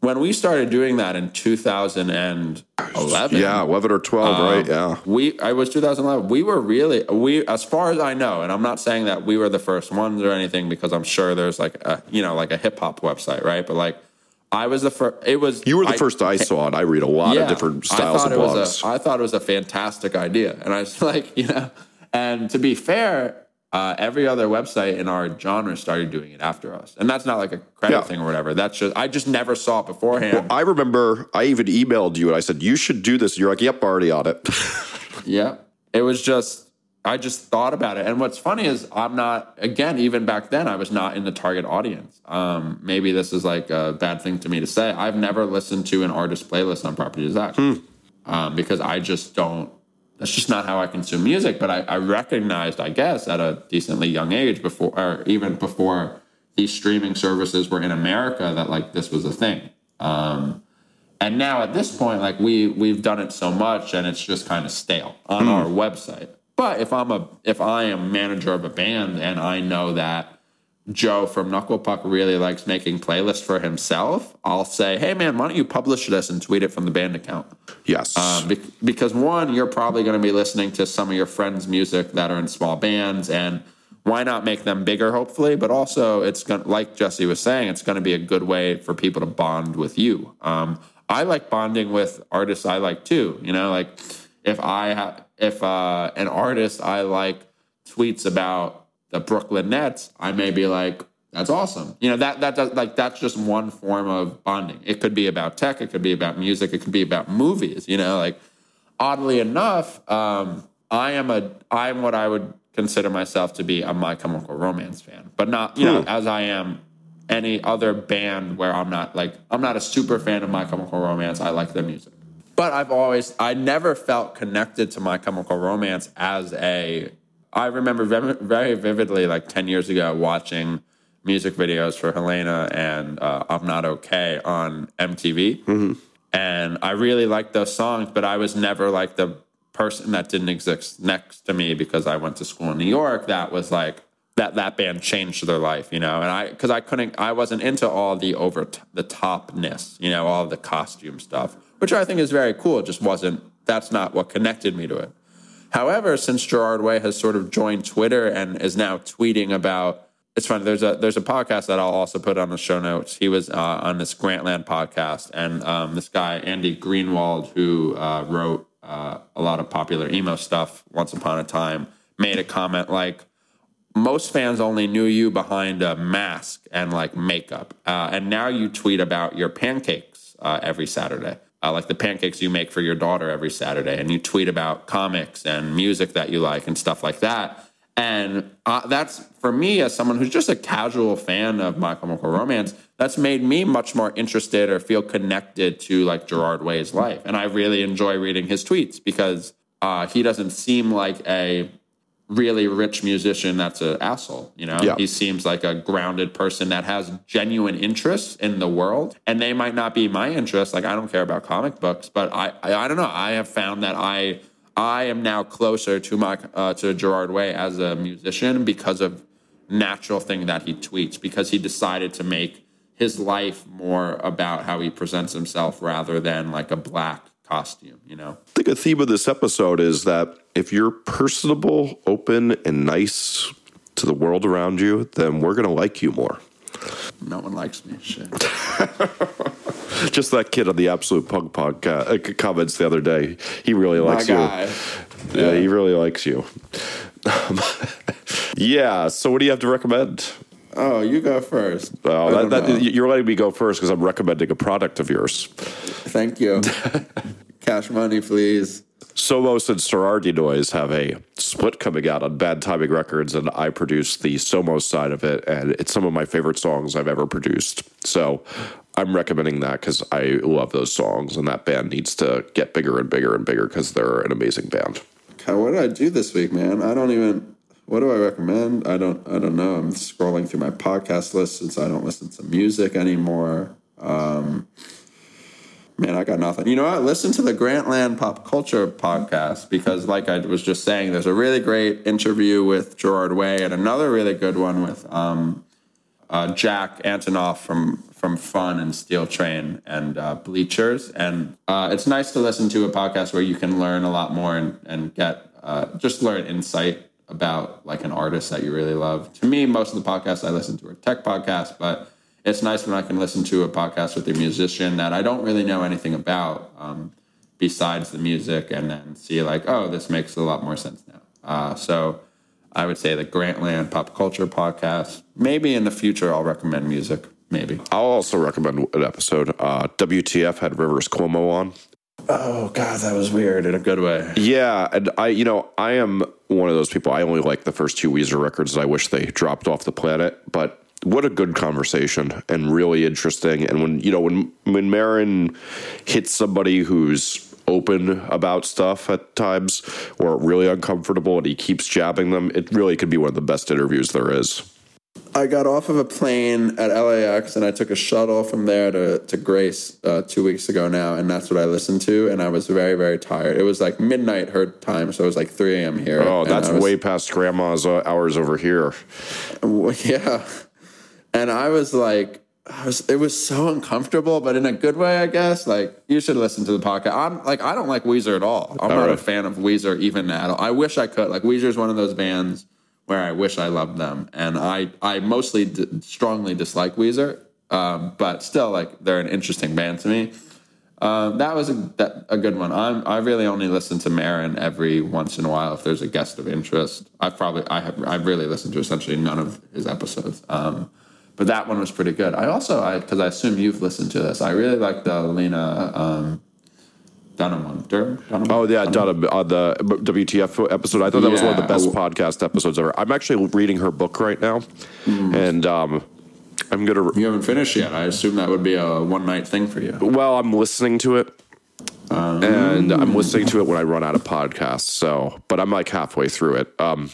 when we started doing that in 2011, Yeah, eleven or twelve, Um, right? Yeah. we I was 2011. We were really we as far as I know, and I'm not saying that we were the first ones or anything because I'm sure there's like a you know like a hip hop website, right? But like I was the first. It was You were the I- first I saw it. I read a lot of different styles of blogs. a, I thought it was a fantastic idea, and I was like, you know, and to be fair, uh, every other website in our genre started doing it after us, and that's not like a credit Yeah. thing or whatever. That's just I just never saw it beforehand. I remember I even emailed you and I said, You should do this. You're like, Yep, already on it. Yeah. It was just, I just thought about it. And what's funny is I'm not, again, even back then, I was not in the target audience. Um, maybe this is like a bad thing to me to say. I've never listened to an artist playlist on PropertyOfZack um, because I just don't, that's just not how I consume music. But I, I recognized, I guess, at a decently young age before, or even before these streaming services were in America, that like this was a thing. Um, and now at this point, like we we've done it so much, and it's just kind of stale on our website. But if I'm a if I am manager of a band and I know that Joe from Knuckle Puck really likes making playlists for himself, I'll say, "Hey man, why don't you publish this and tweet it from the band account?" yes. Be- because one, you're probably going to be listening to some of your friends' music that are in small bands, and why not make them bigger, hopefully? But also, it's going like Jesse was saying, it's going to be a good way for people to bond with you. Um, I like bonding with artists I like too. You know, like if I ha- if uh, an artist I like tweets about the Brooklyn Nets, I may be like, that's awesome. You know, that that does like that's just one form of bonding. It could be about tech, it could be about music, it could be about movies, you know, like oddly enough, um, I am a I'm what I would consider myself to be a My Chemical Romance fan, but not you know as I am any other band where I'm not like I'm not a super fan of My Chemical Romance. I like their music. but I've always, I never felt connected to My Chemical Romance as a. I remember very, very vividly, like ten years ago, watching music videos for Helena and uh, I'm Not Okay on MTV, and I really liked those songs, but I was never like the person that didn't exist next to me because I went to school in New York. That was like that that band changed their life, you know. And I because I couldn't, I wasn't into all the over t- the topness, you know, all the costume stuff, which I think is very cool. It just wasn't. That's not what connected me to it. However, since Gerard Way has sort of joined Twitter and is now tweeting about, it's funny. There's a there's a podcast that I'll also put on the show notes. He was uh, on this Grantland podcast, and um, this guy Andy Greenwald, who uh, wrote uh, a lot of popular emo stuff once upon a time, made a comment like, "Most fans only knew you behind a mask and like makeup, uh, and now you tweet about your pancakes uh, every Saturday." Uh, like the pancakes you make for your daughter every Saturday, and you tweet about comics and music that you like and stuff like that. And uh, that's for me, as someone who's just a casual fan of My Chemical Romance, that's made me much more interested or feel connected to like Gerard Way's life. And I really enjoy reading his tweets because uh, he doesn't seem like a really rich musician that's an asshole. You know, Yeah. he seems like a grounded person that has genuine interests in the world, and they might not be my interests. Like I don't care about comic books, but I I, I don't know. I have found that I I am now closer to my uh, to Gerard Way as a musician because of natural thing that he tweets because he decided to make his life more about how he presents himself rather than like a black costume. You know. I think a theme of this episode is that if you're personable, open, and nice to the world around you, then we're going to like you more. No one likes me. Shit. Just that kid on the Absolute Punk podcast uh, comments the other day. He really likes you. Yeah, he really likes you. yeah. So, what do you have to recommend? Oh, you go first. Well, that, that, you're letting me go first because I'm recommending a product of yours. Thank you. Cash money, please. Somos and Sorority Noise have a split coming out on Bad Timing Records, and I produce the Somos side of it, and it's some of my favorite songs I've ever produced. So I'm recommending that because I love those songs, and that band needs to get bigger and bigger and bigger because they're an amazing band. God, what did I do this week, man? I don't even. What do I recommend? I don't. I don't know. I'm scrolling through my podcast list since I don't listen to music anymore. Um, man, I got nothing. You know what? Listen to the Grantland Pop Culture podcast because, like I was just saying, there's a really great interview with Gerard Way and another really good one with um, uh, Jack Antonoff from from Fun and Steel Train and uh, Bleachers, and uh, it's nice to listen to a podcast where you can learn a lot more and and get uh, just learn insight about like an artist that you really love. To me, most of the podcasts I listen to are tech podcasts, but it's nice when I can listen to a podcast with a musician that I don't really know anything about um, besides the music, and then see like, oh, this makes a lot more sense now. Uh, so. I would say the Grantland Pop Culture Podcast. Maybe in the future I'll recommend music. Maybe. I'll also recommend an episode. Uh, WTF had Rivers Cuomo on. Oh God, that was weird in a good way. Yeah, and I, you know, I am one of those people. I only like the first two Weezer records. I wish they dropped off the planet, but what a good conversation and really interesting. And when you know when when Maron hits somebody who's open about stuff at times or really uncomfortable and he keeps jabbing them, it really could be one of the best interviews there is. I got off of a plane at LAX and I took a shuttle from there to, to Grace uh, two weeks ago now, and that's what I listened to. And I was very, very tired. It was like midnight her time, so it was like 3 a.m. here. Oh, that's was- way past grandma's uh, hours over here. Yeah. And I was like, I was, it was so uncomfortable, but in a good way, I guess. Like, you should listen to the podcast. I'm like, I don't like Weezer at all. I'm not a fan of Weezer even at all. I wish I could. Like, Weezer is one of those bands where I wish I loved them, and I, I mostly d- strongly dislike Weezer, um, but still, like, they're an interesting band to me. Um, that was a, that, a good one. I'm, I really only listen to Maron every once in a while if there's a guest of interest. I've probably I have I've really listened to essentially none of his episodes. Um, but that one was pretty good. I also I because I assume you've listened to this. I really like the Lena um, Dunham. Dunham? Oh yeah, Donna on the WTF episode. I thought that was one of the Yeah. best podcast episodes ever. I'm actually reading her book right now, and um, I'm gonna. you haven't finished yet. I assume that would be a one night thing for you. Well, I'm listening to it, and I'm listening to it when I run out of podcasts. So, but I'm like halfway through it. Um,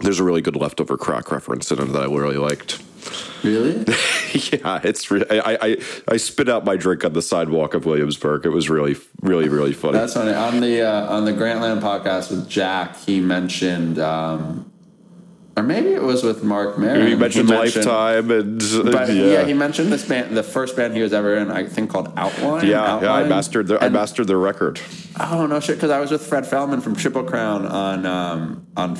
there's a really good leftover crack reference in it that I really liked. Really? yeah, it's re- I, I I spit out my drink on the sidewalk of Williamsburg. It was really really really funny. That's funny. On the uh, on the Grantland podcast with Jack, he mentioned, um, or maybe it was with Marc Maron. you mentioned, Lifetime and But yeah. yeah. he mentioned this band, the first band he was ever in, I think called Outline. yeah, yeah, I Outline. mastered their I mastered their record. Oh no shit! Because I was with Fred Feldman from Triple Crown on um, on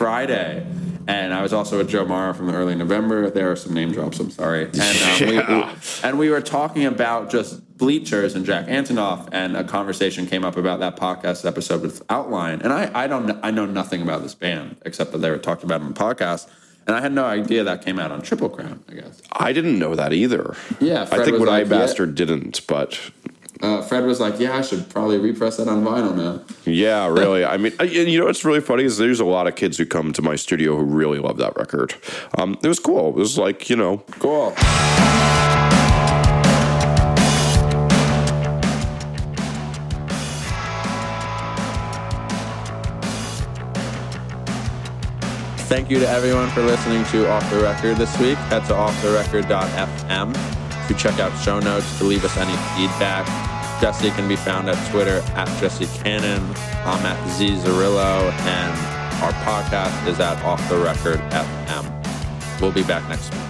Friday, and I was also with Joe Marro from the early November. There are some name drops. I'm sorry. And um, we, we- and we were talking about just bleachers and Jack Antonoff, and a conversation came up about that podcast episode with Outline. And I I don't I know nothing about this band except that they were talking about it on the podcast. And I had no idea that came out on Triple Crown, I guess. I didn't know that either. Yeah, I think what I like, yeah. didn't, but Uh, Fred was like, "Yeah, I should probably repress that on vinyl now." Yeah, really. I mean, I- you know what's really funny is there's a lot of kids who come to my studio who really love that record. Um, it was cool. It was like you know, Cool. Thank you to everyone for listening to Off the Record this week. Head to offtherecord.fm to check out show notes, to leave us any feedback. Jesse can be found at Twitter at Jesse Cannon. I'm at Z Zarrillo, and our podcast is at Off the Record FM. We'll be back next week.